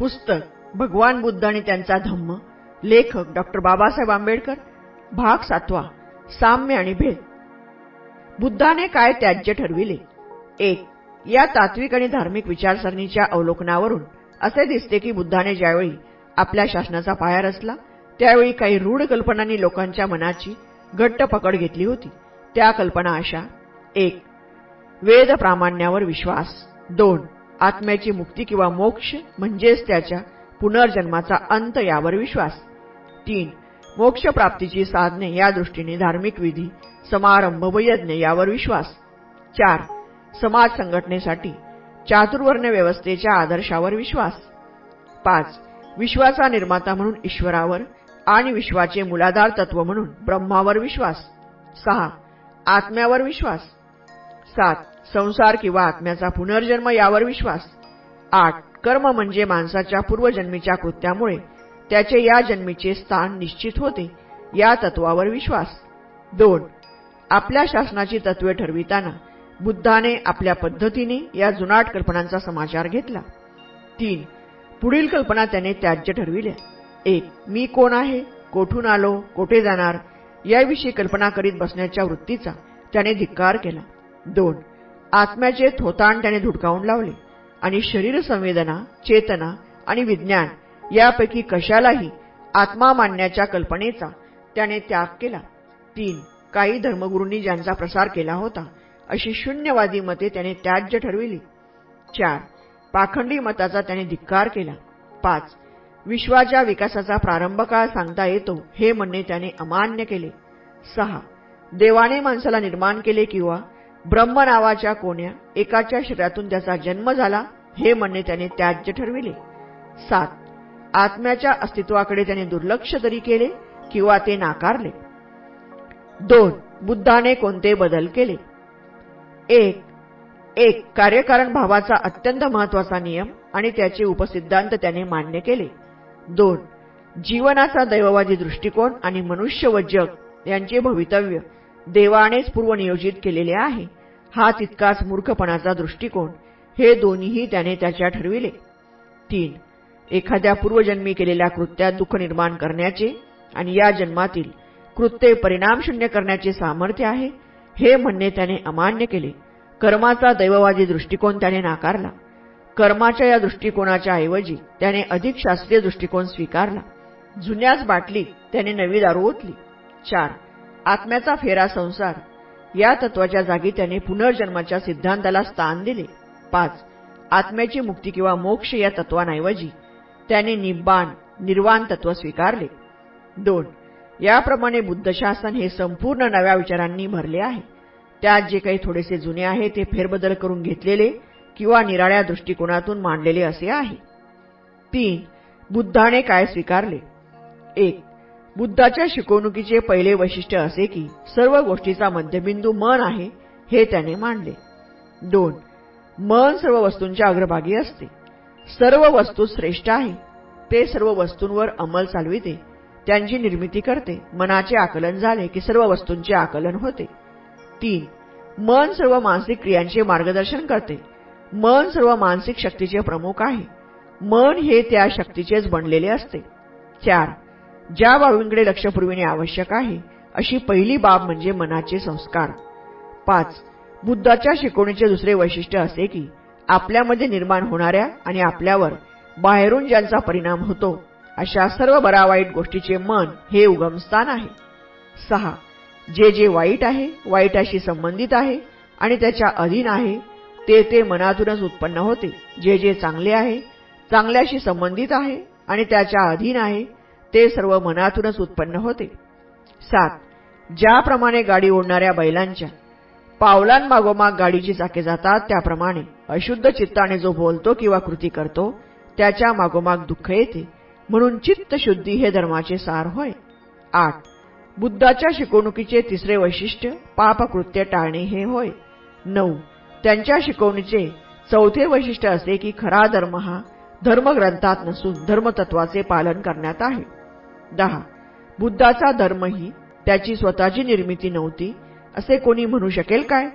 पुस्तक भगवान बुद्ध आणि त्यांचा धम्म लेखक डॉक्टर बाबासाहेब आंबेडकर भाग सातवा साम्य आणि भेद. बुद्धाने काय त्याज्य ठरविले? एक या तात्विक आणि धार्मिक विचारसरणीच्या अवलोकनावरून असे दिसते की बुद्धाने ज्यावेळी आपल्या शासनाचा पाया रचला त्यावेळी काही रूढ कल्पनांनी लोकांच्या मनाची घट्ट पकड घेतली होती. त्या कल्पना अशा. एक वेद प्रामाण्यावर विश्वास. दोन आत्म्याची मुक्ती किंवा मोक्ष म्हणजेच त्याच्या पुनर्जन्माचा अंत यावर विश्वास. तीन मोक्षप्राप्तीची साधने या दृष्टीने धार्मिक विधी समारंभ व यज्ञ यावर विश्वास. चार समाज संघटनेसाठी चातुर्वर्ण व्यवस्थेच्या आदर्शावर विश्वास. पाच विश्वाचा निर्माता म्हणून ईश्वरावर आणि विश्वाचे मुलाधार तत्व म्हणून ब्रह्मावर विश्वास. सहा आत्म्यावर विश्वास. सात. संसार किंवा आत्म्याचा पुनर्जन्म यावर विश्वास. आठ. कर्म म्हणजे माणसाच्या पूर्वजन्मीच्या कृत्यामुळे त्याचे या जन्मीचे स्थान निश्चित होते या तत्वावर विश्वास. दोन. आपल्या शासनाची तत्वे ठरविताना बुद्धाने आपल्या पद्धतीने या जुनाट कल्पनांचा समाचार घेतला. तीन. पुढील कल्पना त्याने त्याज्य ठरविल्या. एक. मी कोण आहे? कोठून आलो? कोठे जाणार? याविषयी कल्पना करीत बसण्याच्या वृत्तीचा त्याने धिक्कार केला. दोन. आत्म्याचे थोताण त्याने धुडकावून लावले आणि शरीर संवेदना चेतना आणि विज्ञान यापैकी कशालाही आत्मा मानण्याच्या कल्पनेचा त्याने त्याग केला. तीन. काही धर्मगुरूंनी ज्यांचा प्रसार केला होता अशी शून्यवादी मते त्याने त्याज्य ठरविली. चार. पाखंडी मताचा त्याने धिक्कार केला. पाच. विश्वाच्या विकासाचा प्रारंभ काळ सांगता येतो हे म्हणणे त्याने अमान्य केले. सहा. देवाने माणसाला निर्माण केले किंवा ब्रह्म नावाच्या कोण्या एकाच्या शरीरातून त्याचा जन्म झाला हे म्हणणे त्याने त्याज्य ठरविले. सात. आत्म्याच्या अस्तित्वाकडे त्याने दुर्लक्ष तरी केले किंवा ते नाकारले. दोन. बुद्धाने कोणते बदल केले? एक. एक कार्यकारण भावाचा अत्यंत महत्त्वाचा नियम आणि त्याचे उपसिद्धांत त्याने मान्य केले. दोन. जीवनाचा दैववादी दृष्टिकोन आणि मनुष्य व जग यांचे भवितव्य देवानेच पूर्वनियोजित केलेले आहे. हा तितकाच मूर्खपणाचा दृष्टिकोन हे दोन्हीही त्याने त्याच्या ठरविले. तीन एखाद्या पूर्वजन्मी केलेल्या कृत्यात दुःख निर्माण करण्याचे आणि या जन्मातील कृत्ये परिणामशून्य करण्याचे सामर्थ्य आहे हे म्हणणे त्याने अमान्य केले. कर्माचा दैववादी दृष्टिकोन त्याने नाकारला. कर्माच्या या दृष्टिकोनाच्या ऐवजी त्याने अधिक शास्त्रीय दृष्टिकोन स्वीकारला. जुन्याच बाटली त्याने नवी दारू ओतली. चार आत्म्याचा फेरा संसार. या तत्वाच्या जागी त्याने पुनर्जन्माच्या सिद्धांताला स्थान दिले. पाच आत्म्याची मुक्ती किंवा मोक्ष या तत्वांऐवजी त्याने निब्बाण निर्वाण तत्व स्वीकारले. दोन याप्रमाणे बुद्धशासन हे संपूर्ण नव्या विचारांनी भरले आहे. त्यात जे काही थोडेसे जुने आहे ते फेरबदल करून घेतलेले किंवा निराळ्या दृष्टिकोनातून मांडलेले असे आहे. तीन बुद्धाने काय स्वीकारले? एक बुद्धाच्या शिकवणुकीचे पहिले वैशिष्ट्य असे की सर्व गोष्टीचा मध्यबिंदू मन आहे हे त्याने मांडले. दोन मन सर्व वस्तूंच्या अग्रभागी असते. सर्व वस्तू श्रेष्ठ आहे. ते सर्व वस्तूंवर अंमल चालविते. त्यांची निर्मिती करते. मनाचे आकलन झाले की सर्व वस्तूंचे आकलन होते. तीन मन सर्व मानसिक क्रियांचे मार्गदर्शन करते. मन सर्व मानसिक शक्तीचे प्रमुख आहे. मन हे त्या शक्तीचेच बनलेले असते. चार ज्या बाबींकडे लक्ष पुरविणे आवश्यक आहे अशी पहिली बाब म्हणजे मनाचे संस्कार. पाच बुद्धाच्या शिकवणीचे दुसरे वैशिष्ट्य असे की आपल्यामध्ये निर्माण होणाऱ्या आणि आपल्यावर बाहेरून ज्यांचा परिणाम होतो अशा सर्व बरा वाईट गोष्टीचे मन हे उगमस्थान आहे. सहा जे जे वाईट आहे वाईटाशी संबंधित आहे आणि त्याच्या अधीन आहे ते ते मनातूनच उत्पन्न होते. जे जे चांगले आहे चांगल्याशी संबंधित आहे आणि त्याच्या अधीन आहे ते सर्व मनातूनच उत्पन्न होते. सात ज्याप्रमाणे गाडी ओढणाऱ्या बैलांच्या पावलांमागोमाग गाडीची चाके जातात त्याप्रमाणे अशुद्ध चित्ताने जो बोलतो किंवा कृती करतो त्याच्या मागोमाग दुःख येते. म्हणून चित्तशुद्धी हे धर्माचे सार होय. आठ बुद्धाच्या शिकवणुकीचे तिसरे वैशिष्ट्य पापकृत्य टाळणे हे होय. नऊ त्यांच्या शिकवणीचे चौथे वैशिष्ट्य असे की खरा धर्म हा धर्मग्रंथात नसून धर्मतत्वाचे पालन करण्यात आहे. दहा. बुद्धाचा धर्म ही त्याची स्वतःची निर्मिती नव्हती असे कोणी म्हणू शकेल काय?